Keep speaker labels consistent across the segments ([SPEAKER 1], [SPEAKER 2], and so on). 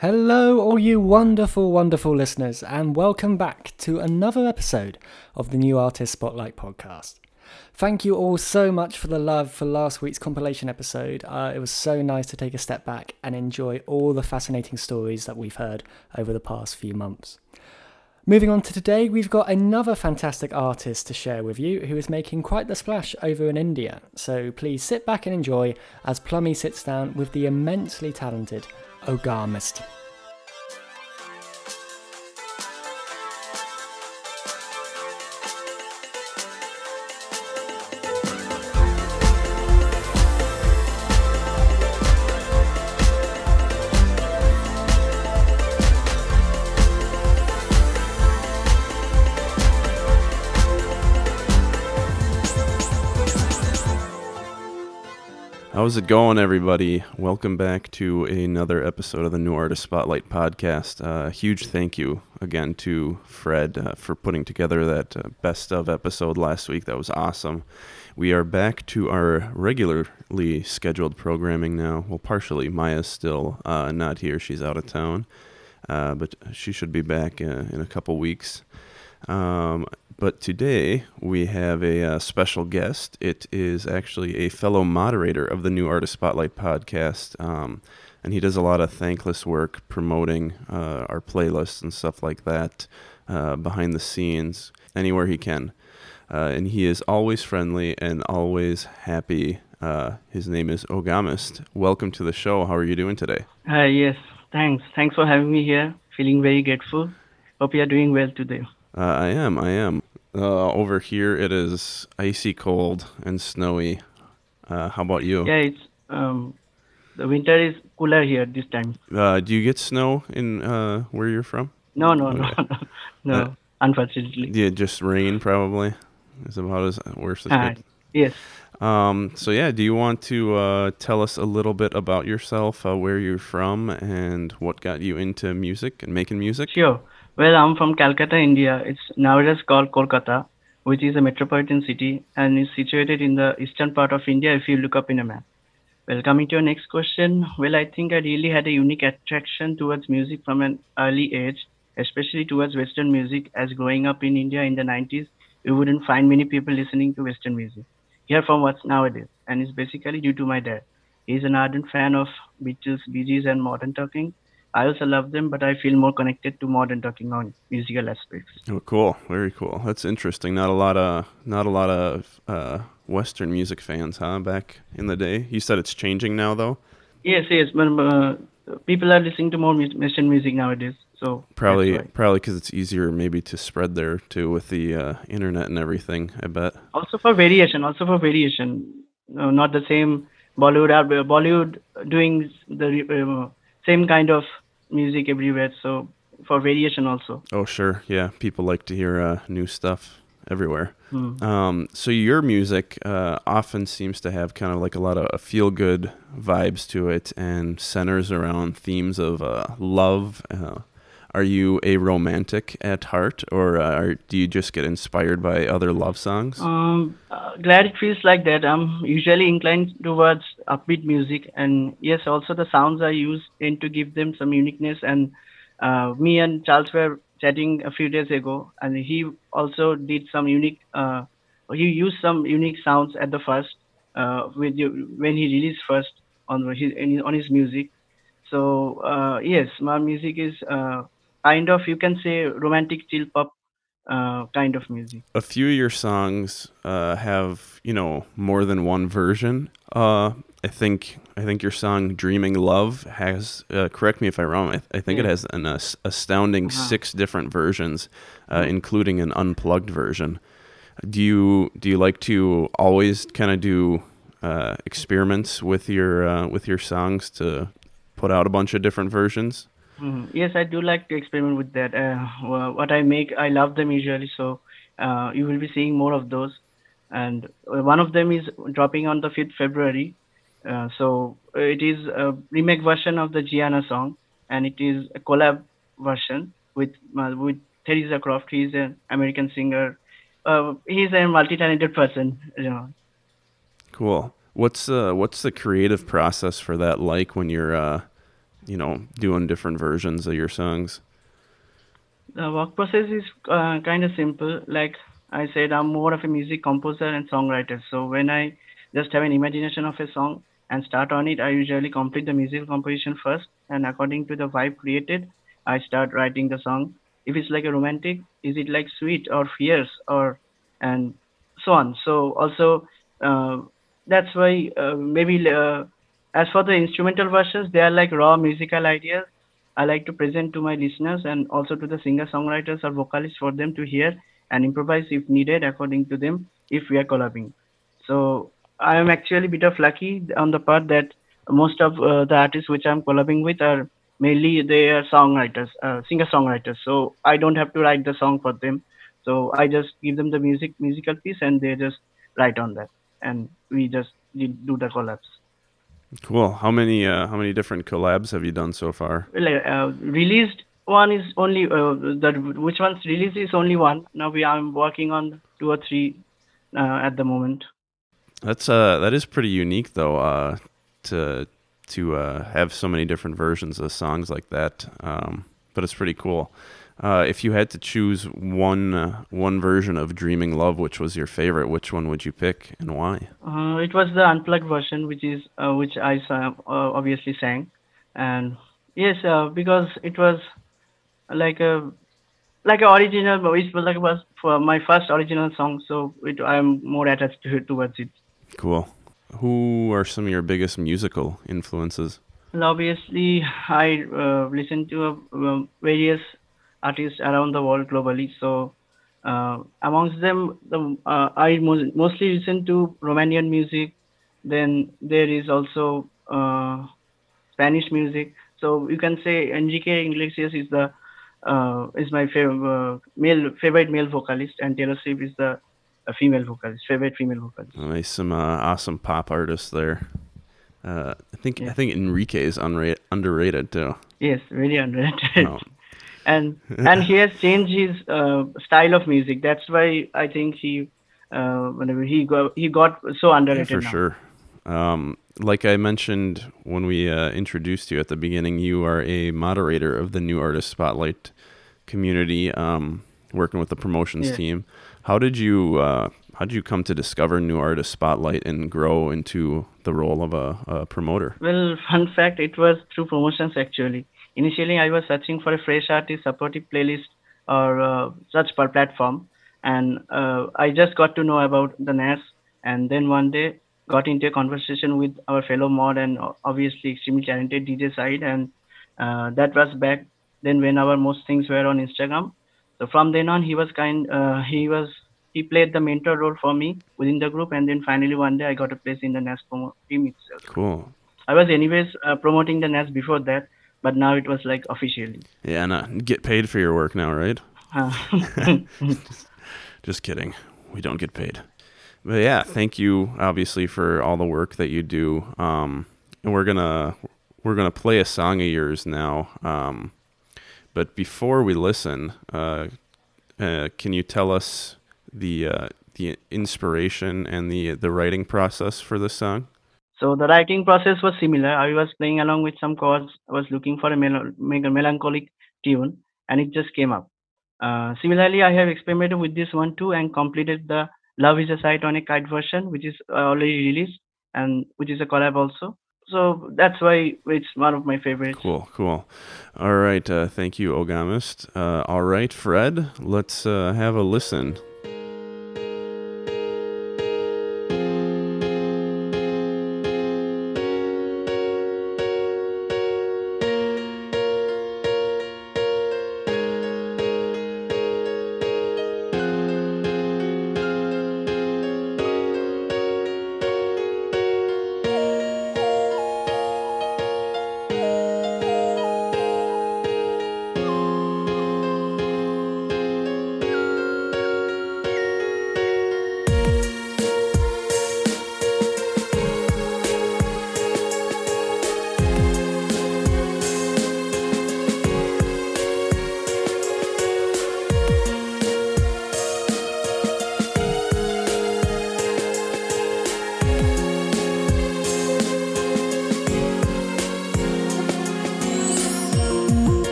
[SPEAKER 1] Hello, all you wonderful, wonderful listeners, and welcome back to another episode of the New Artist Spotlight podcast. Thank you all so much for the love for last week's compilation episode. Uh, it was so nice to take a step back and enjoy all the fascinating stories that we've heard over the past few months. Moving on to today, we've got another fantastic artist to share with you who is making quite the splash over in India. So please sit back and enjoy as Plummy sits down with the immensely talented Ogamist.
[SPEAKER 2] How's it going, everybody? Welcome back to another episode of the New Artist Spotlight podcast. Uh, huge thank you again to Fred uh, for putting together that uh, best of episode last week. That was awesome. We are back to our regularly scheduled programming now. Well, partially. Maya's still uh, not here, she's out of town, uh, but she should be back uh, in a couple weeks. Um, but today we have a uh, special guest. It is actually a fellow moderator of the New Artist Spotlight podcast. Um, and he does a lot of thankless work promoting uh, our playlists and stuff like that uh, behind the scenes, anywhere he can. Uh, and he is always friendly and always happy. Uh, his name is Ogamist. Welcome to the show. How are you doing today?
[SPEAKER 3] Hi, yes, thanks. Thanks for having me here. Feeling very grateful. Hope you are doing well today.
[SPEAKER 2] Uh, I am. I am. Uh, over here, it is icy cold and snowy. Uh, how about you?
[SPEAKER 3] Yeah, it's um, the winter is cooler here this time.
[SPEAKER 2] Uh, do you get snow in uh, where you're from?
[SPEAKER 3] No, no, no,
[SPEAKER 2] Okay.
[SPEAKER 3] no, no.
[SPEAKER 2] Uh,
[SPEAKER 3] unfortunately.
[SPEAKER 2] Yeah, just rain probably. Is about as worse as
[SPEAKER 3] Ah,
[SPEAKER 2] good.
[SPEAKER 3] yes.
[SPEAKER 2] Um, so yeah, do you want to uh, tell us a little bit about yourself, uh, where you're from, and what got you into music and making music?
[SPEAKER 3] Sure. Well, I'm from Calcutta, India. It's nowadays called Kolkata, which is a metropolitan city and is situated in the eastern part of India if you look up in a map. Well, coming to your next question, well, I think I really had a unique attraction towards music from an early age, especially towards Western music. As growing up in India in the 90s, you wouldn't find many people listening to Western music. Here from what's nowadays, and it's basically due to my dad. He's an ardent fan of Beatles, Bee Gees, and Modern Talking. I also love them, but I feel more connected to Modern Talking on musical aspects.
[SPEAKER 2] Oh, cool, very cool. That's interesting. Not a lot of not a lot of uh, Western music fans, huh? Back in the day, you said it's changing now, though.
[SPEAKER 3] Yes, yes, but uh, people are listening to more Western music nowadays. So
[SPEAKER 2] Probably, probably because it's easier maybe to spread there too with the uh, internet and everything. I bet.
[SPEAKER 3] also for variation, also for variation, no, not the same Bollywood. uh, Bollywood doing the uh, same kind of music everywhere. So for variation also.
[SPEAKER 2] Oh, sure. Yeah, people like to hear uh, new stuff everywhere.
[SPEAKER 3] Hmm.
[SPEAKER 2] Um, so your music uh, often seems to have kind of like a lot of feel good vibes to it and centers around themes of uh, love. Are you a romantic at heart, or uh, are, do you just get inspired by other love songs?
[SPEAKER 3] Um, uh, glad it feels like that. I'm usually inclined towards upbeat music, and yes, also the sounds I use tend to give them some uniqueness. And uh, me and Charles were chatting a few days ago, and he also did some unique. Uh, he used some unique sounds at the first uh, with you, when he released first on his on his music. So uh, yes, my music is uh, kind of you can say romantic chill pop uh, kind of music.
[SPEAKER 2] a few of your songs uh, have you know more than one version. Uh, I think I think your song "Dreaming Love" has. Uh, correct me if I'm wrong. I, I think it has an as- astounding
[SPEAKER 3] Uh-huh.
[SPEAKER 2] six different versions, uh, including an unplugged version. Do you do you like to always kind of do uh, experiments with your uh, with your songs to put out a bunch of different versions?
[SPEAKER 3] Mhm. Yes, I do like to experiment with that. Uh, wha- what I make, I love them usually, so uh, you will be seeing more of those. And uh, one of them is dropping on the 5th February. Uh, so uh, it is a remake version of the Gianna song, and it is a collab version with uh, with Theresa Croft. He's an American singer. Uh, he's a multi-talented person. You know.
[SPEAKER 2] Cool. What's uh what's the creative process for that like when you're uh you know, doing different versions of your songs?
[SPEAKER 3] The work process is uh, kind of simple. Like I said, I'm more of a music composer and songwriter. So when I just have an imagination of a song and start on it, I usually complete the musical composition first, and according to the vibe created, I start writing the song. If it's like a romantic, is it like sweet or fierce or and so on. So also uh, that's why uh, maybe uh, as for the instrumental versions, they are like raw musical ideas. I like to present to my listeners and also to the singer songwriters or vocalists for them to hear and improvise if needed according to them if we are collabing. So I am actually a bit of lucky on the part that most of uh, the artists which I'm collabing with are mainly they are songwriters, uh, singer songwriters. So I don't have to write the song for them. So I just give them the music, musical piece, and they just write on that, and we just do the collabs.
[SPEAKER 2] Cool. How many uh, how many different collabs have you done so far?
[SPEAKER 3] Uh, released one is only uh, that which one's released is only one. Now we I'm working on two or three uh, at the moment.
[SPEAKER 2] That's uh that is pretty unique though uh to to uh, have so many different versions of songs like that. Um, but it's pretty cool. Uh, if you had to choose one uh, one version of "Dreaming Love," which was your favorite, which one would you pick and why?
[SPEAKER 3] Uh, it was the unplugged version, which is uh, which I uh, obviously sang, and yes, because it was like a like an original. It was like it was for my first original song, so it, I'm more attached to towards it.
[SPEAKER 2] Cool. Who are some of your biggest musical influences?
[SPEAKER 3] Well, obviously, I listen to various artists around the world globally. So uh, amongst them, the, uh, I mo- mostly listen to Romanian music. Then there is also uh, Spanish music. So you can say Enrique Iglesias is the uh, is my favorite uh, male favorite male vocalist, and Taylor Swift is the female vocalist, favorite female vocalist.
[SPEAKER 2] Nice, some uh, awesome pop artists there. I think yeah. I think Enrique is unra- underrated too.
[SPEAKER 3] Yes, really underrated. Oh and and he has changed his uh, style of music. That's why I think he uh, whenever he got he got so underrated.
[SPEAKER 2] Yeah, for
[SPEAKER 3] now.
[SPEAKER 2] sure. Um, like I mentioned when we uh, introduced you at the beginning, you are a moderator of the New Artist Spotlight community, um, working with the promotions yeah. team. How did you uh, how did you come to discover New Artist Spotlight and grow into the role of a, a promoter?
[SPEAKER 3] Well, fun fact, it was through promotions actually initially I was searching for a fresh artist supportive playlist or uh, such per platform, and uh, I just got to know about the NAS, and then one day got into a conversation with our fellow mod and obviously extremely talented DJ side, and uh, that was back then when our most things were on Instagram. So from then on, he was kind. Uh, he was he played the mentor role for me within the group, and then finally one day I got a place in the NAS promo team itself.
[SPEAKER 2] Cool.
[SPEAKER 3] I was anyways uh, promoting the NAS before that, but now it was like officially.
[SPEAKER 2] Yeah, and uh, get paid for your work now, right? Uh. just, just kidding. We don't get paid. But yeah, thank you obviously for all the work that you do. Um, and we're gonna we're gonna play a song of yours now. Um, but before we listen, uh, uh, can you tell us the uh, the inspiration and the the writing process for this song?
[SPEAKER 3] So the writing process was similar. I was playing along with some chords. I was looking for a mel- melancholic tune, and it just came up. Uh, similarly, I have experimented with this one too and completed the "Love Is a Sight on a Kite" version, which is already released and which is a collab also. So that's why it's one of my favorites.
[SPEAKER 2] Cool, cool. All right, uh, thank you, Ogamist. Uh, all right, Fred, let's uh, have a listen.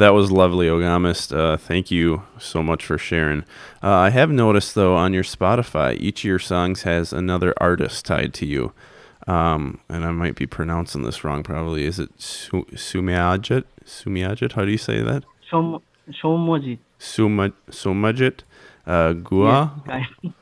[SPEAKER 2] That was lovely, Ogamist. Uh, thank you so much for sharing. Uh, I have noticed, though, on your Spotify, each of your songs has another artist tied to you. Um, and I might be pronouncing this wrong, probably. Is it Su- Sumiajit? Sumiajit? How do you say that?
[SPEAKER 3] Shom Shomojit.
[SPEAKER 2] Suma- Sumajit uh, Guha?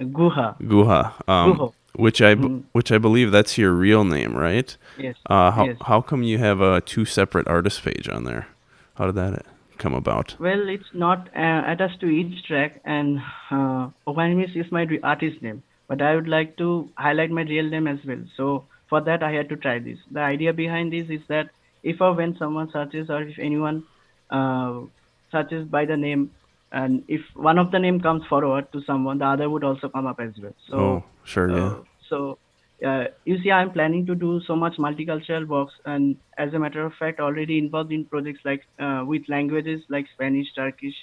[SPEAKER 3] Guha.
[SPEAKER 2] Guha. Um,
[SPEAKER 3] Guho.
[SPEAKER 2] which I
[SPEAKER 3] Mhm.
[SPEAKER 2] which I believe that's your real name, right?
[SPEAKER 3] Yes.
[SPEAKER 2] Uh, how
[SPEAKER 3] Yes.
[SPEAKER 2] how come you have a two separate artist page on there? How did that come about?
[SPEAKER 3] Well, it's not uh, attached to each track, and uh, Oganimis is my artist name. But I would like to highlight my real name as well. So for that, I had to try this. The idea behind this is that if or when someone searches, or if anyone uh, searches by the name, and if one of the name comes forward to someone, the other would also come up as well. So
[SPEAKER 2] oh, sure, yeah.
[SPEAKER 3] uh, so uh, you see, I'm planning to do so much multicultural works, and as a matter of fact, already involved in projects like uh, with languages like Spanish, Turkish,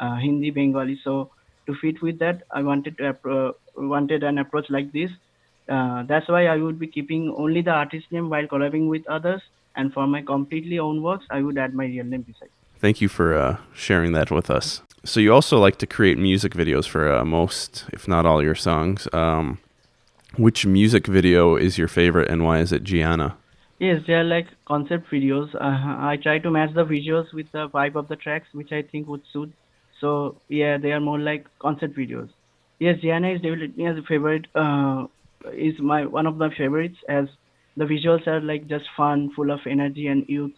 [SPEAKER 3] uh, Hindi, Bengali. So to fit with that, I wanted to appro- wanted an approach like this. Uh, that's why I would be keeping only the artist name while collaborating with others, and for my completely own works, I would add my real name beside.
[SPEAKER 2] Thank you for uh, sharing that with us. So you also like to create music videos for uh, most, if not all, your songs. Um, which music video is your favorite, and why is it Gianna?
[SPEAKER 3] Yes, they are like concept videos. Uh, I try to match the visuals with the vibe of the tracks, which I think would suit. So yeah, they are more like concept videos. Yes, Gianna is definitely as a favorite. Uh, is my one of my favorites as the visuals are like just fun, full of energy and youth,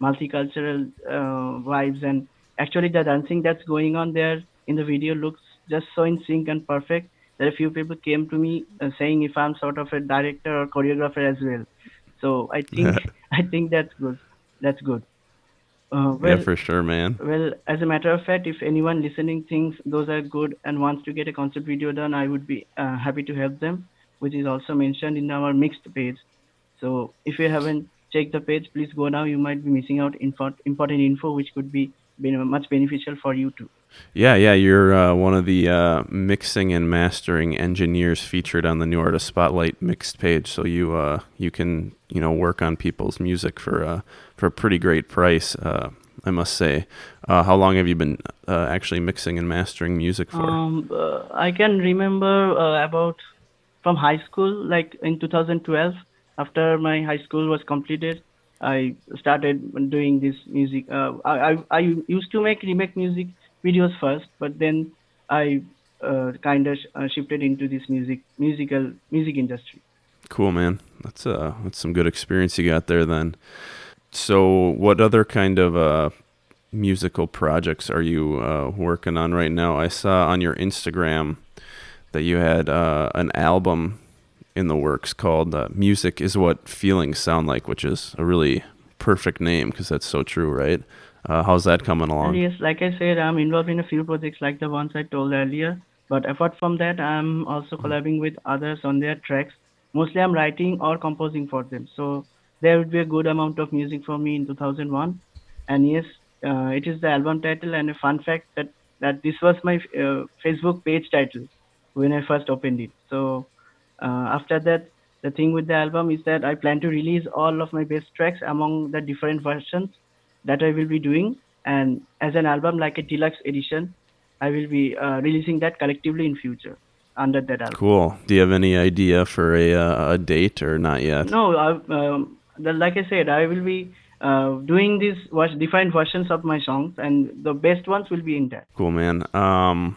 [SPEAKER 3] multicultural uh, vibes, and actually the dancing that's going on there in the video looks just so in sync and perfect. That a few people came to me uh, saying if I'm sort of a director or choreographer as well. So I think I think that's good. That's good. Uh, well,
[SPEAKER 2] yeah, for sure, man.
[SPEAKER 3] well, as a matter of fact, if anyone listening thinks those are good and wants to get a concept video done, I would be uh, happy to help them, which is also mentioned in our mixed page. So if you haven't checked the page, please go now. You might be missing out info- important info, which could be much beneficial for you too.
[SPEAKER 2] Yeah, yeah, you're uh, one of the uh, mixing and mastering engineers featured on the New Artist Spotlight mixed page. So you uh, you can you know work on people's music for uh, for a pretty great price. Uh, I must say. Uh, how long have you been actually mixing and mastering music for?
[SPEAKER 3] Um, I can remember about from high school, like in 2012, after my high school was completed, I started doing this music. I, I I used to make remake music videos first, but then I uh, kind of uh, shifted into this music musical music industry.
[SPEAKER 2] Cool, man. That's uh that's some good experience you got there then. So, what other kind of uh musical projects are you uh working on right now? I saw on your Instagram that you had uh an album in the works called uh, Music is What Feelings Sound Like, which is a really perfect name because that's so true, right? Uh, how's that coming along?
[SPEAKER 3] yes, like I said, I'm involved in a few projects like the ones I told earlier. But apart from that, I'm also collaborating with others on their tracks. Mostly I'm writing or composing for them. So there would be a good amount of music for me in 2001. And yes, uh, it is the album title and a fun fact that that this was my uh, Facebook page title when I first opened it. So uh, after that, the thing with the album is that I plan to release all of my best tracks among the different versions that I will be doing, and as an album like a deluxe edition, I will be uh, releasing that collectively in future under that album.
[SPEAKER 2] Cool. Do you have any idea for a uh, a date or not yet?
[SPEAKER 3] No, I, um, the, like I said, I will be uh, doing these was- different versions of my songs, and the best ones will be in that.
[SPEAKER 2] Cool, man. Um,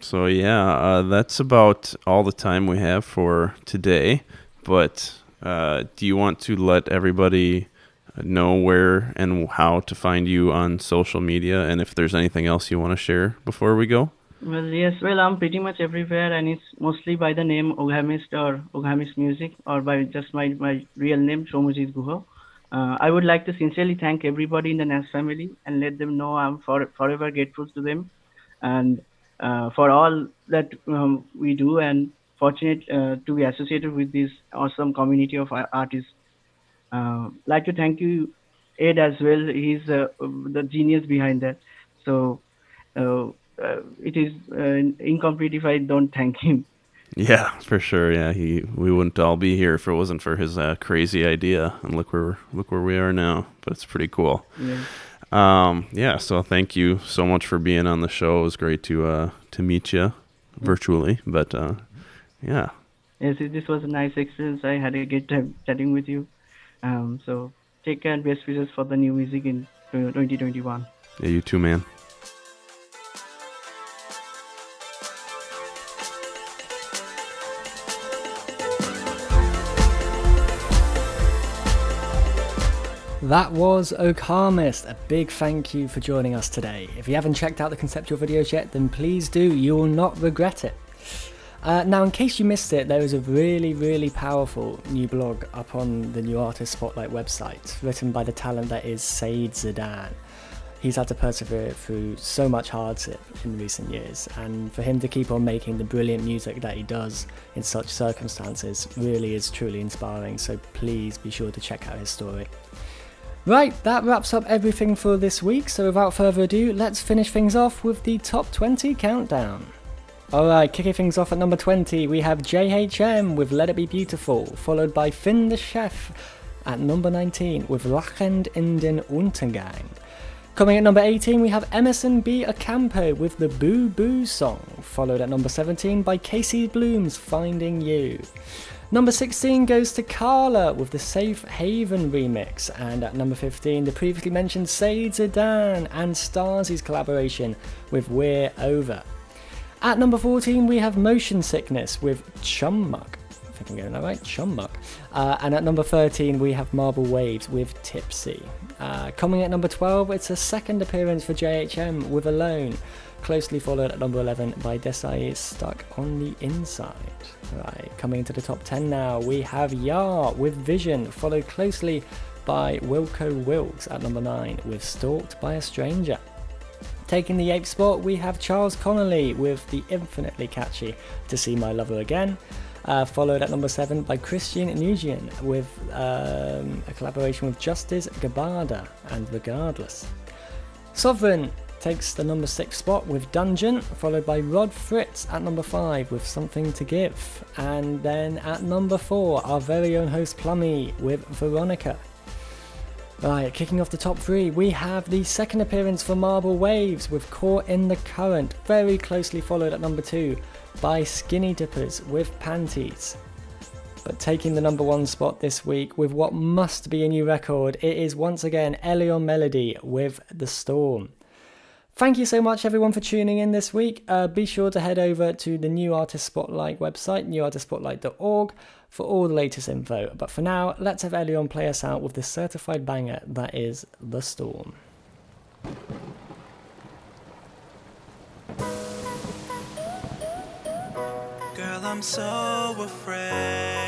[SPEAKER 2] so yeah, uh, that's about all the time we have for today. But uh, do you want to let everybody know where and how to find you on social media, and if there's anything else you want to share before we go?
[SPEAKER 3] Well, yes, well, I'm pretty much everywhere, and it's mostly by the name Oghamist or Oghamist Music, or by just my, my real name, Shomujit Guho. Uh, I would like to sincerely thank everybody in the NAS family and let them know I'm for, forever grateful to them and uh, for all that um, we do and fortunate uh, to be associated with this awesome community of artists. Uh, like to thank you, Ed, as well. He's uh, the genius behind that. So uh, uh, it is uh, incomplete if I don't thank him.
[SPEAKER 2] Yeah, for sure. Yeah, he we wouldn't all be here if it wasn't for his uh, crazy idea, and look where look where we are now. But it's pretty cool.
[SPEAKER 3] Yeah.
[SPEAKER 2] Um, yeah, so thank you so much for being on the show. It was great to uh, to meet you virtually, but uh, yeah,
[SPEAKER 3] Yes, this was a nice experience. I had a great time chatting with you. Um, so take care and best wishes for the new music in uh, 2021.
[SPEAKER 2] yeah, you too, man.
[SPEAKER 1] That was Ogamist. A big thank you for joining us today. If you haven't checked out the conceptual videos yet, then please do. You will not regret it. Uh, now, in case you missed it, there is a really, really powerful new blog up on the New Artist Spotlight website, written by the talent that is Said Zidane. He's had to persevere through so much hardship in recent years, and for him to keep on making the brilliant music that he does in such circumstances really is truly inspiring. So please be sure to check out his story. Right, that wraps up everything for this week, so without further ado, let's finish things off with the top 20 countdown. Alright, kicking things off at number 20, we have JHM with Let It Be Beautiful, followed by Finn the Chef at number 19 with Lachend in den Untergang. Coming at number 18, we have Emerson B. Ocampo with the Boo Boo song, followed at number 17 by Casey Bloom's Finding You. Number 16 goes to Carla with the Safe Haven remix, and at number 15, the previously mentioned Said Zidane and Stasi's collaboration with We're Over. At number 14, we have Motion Sickness with Chummuck. I think I'm that right. Uh, and at number 13, we have Marble Waves with Tipsy. Uh, coming at number 12, it's a second appearance for JHM with Alone, closely followed at number 11 by Desai Stuck on the Inside. Right, coming into the top 10 now, we have Yar with Vision, followed closely by Wilco Wilkes at number 9 with Stalked by a Stranger. Taking the eighth spot, we have Charles Connolly with the infinitely catchy To See My Lover Again, uh, followed at number seven by Christian Nugian with um, a collaboration with Justice Gabada and Regardless. Sovereign takes the number six spot with Dungeon, followed by Rod Fritz at number five with Something to Give, and then at number four, our very own host Plummy with Veronica. Right, kicking off the top three, we have the second appearance for Marble Waves with Caught in the Current, very closely followed at number two by Skinny Dippers with Panties. But taking the number one spot this week with what must be a new record, it is once again Elion Melody with The Storm. Thank you so much, everyone, for tuning in this week. Uh, be sure to head over to the New Artist Spotlight website, newartistspotlight.org, for all the latest info. But for now, let's have Elion play us out with the certified banger that is The Storm.
[SPEAKER 4] Girl, I'm so afraid.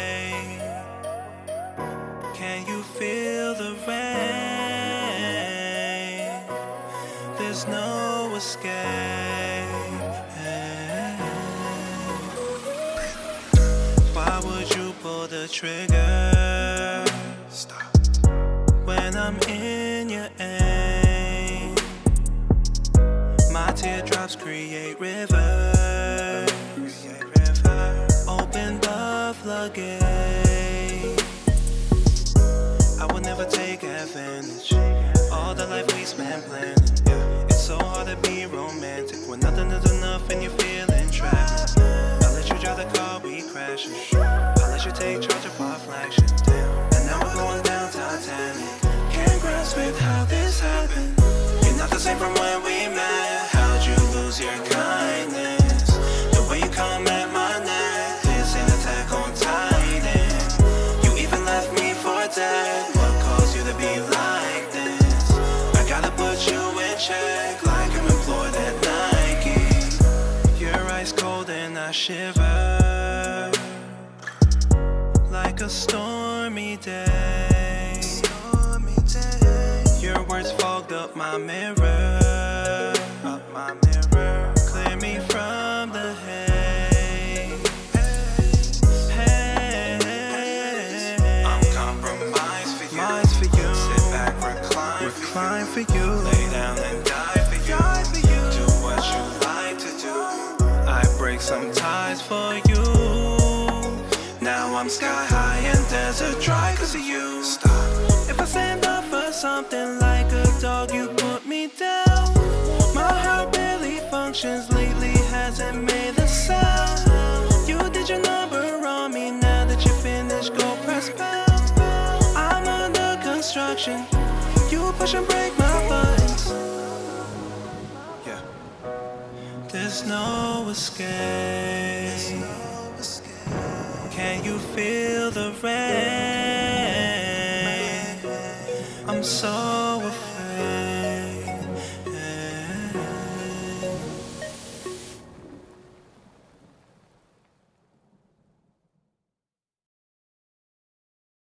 [SPEAKER 4] Trigger? Stop. When I'm in your aim, my teardrops raindrops create rivers. Open the floodgate. I would never take advantage. All the life we spent planning. It's so hard to be romantic when nothing is enough and you're feeling trapped. I let you drive the car, we crashing. I take charge of our flagship. Damn. And now we're going down Titanic. Can't grasp with how this happened. You're not the same from when we met. How'd you lose your kindness? The way you come at my neck is an attack on Titan. You even left me for dead. What caused you to be like this? I gotta put you in check, Your words fogged up my mirror, something like a dog, you put me down. My heart barely functions lately, hasn't made a sound. You did your number on me, now that you finished, go press pound. I'm under construction. You push and break my buttons. Yeah. There's no escape. Can you feel the rain? song.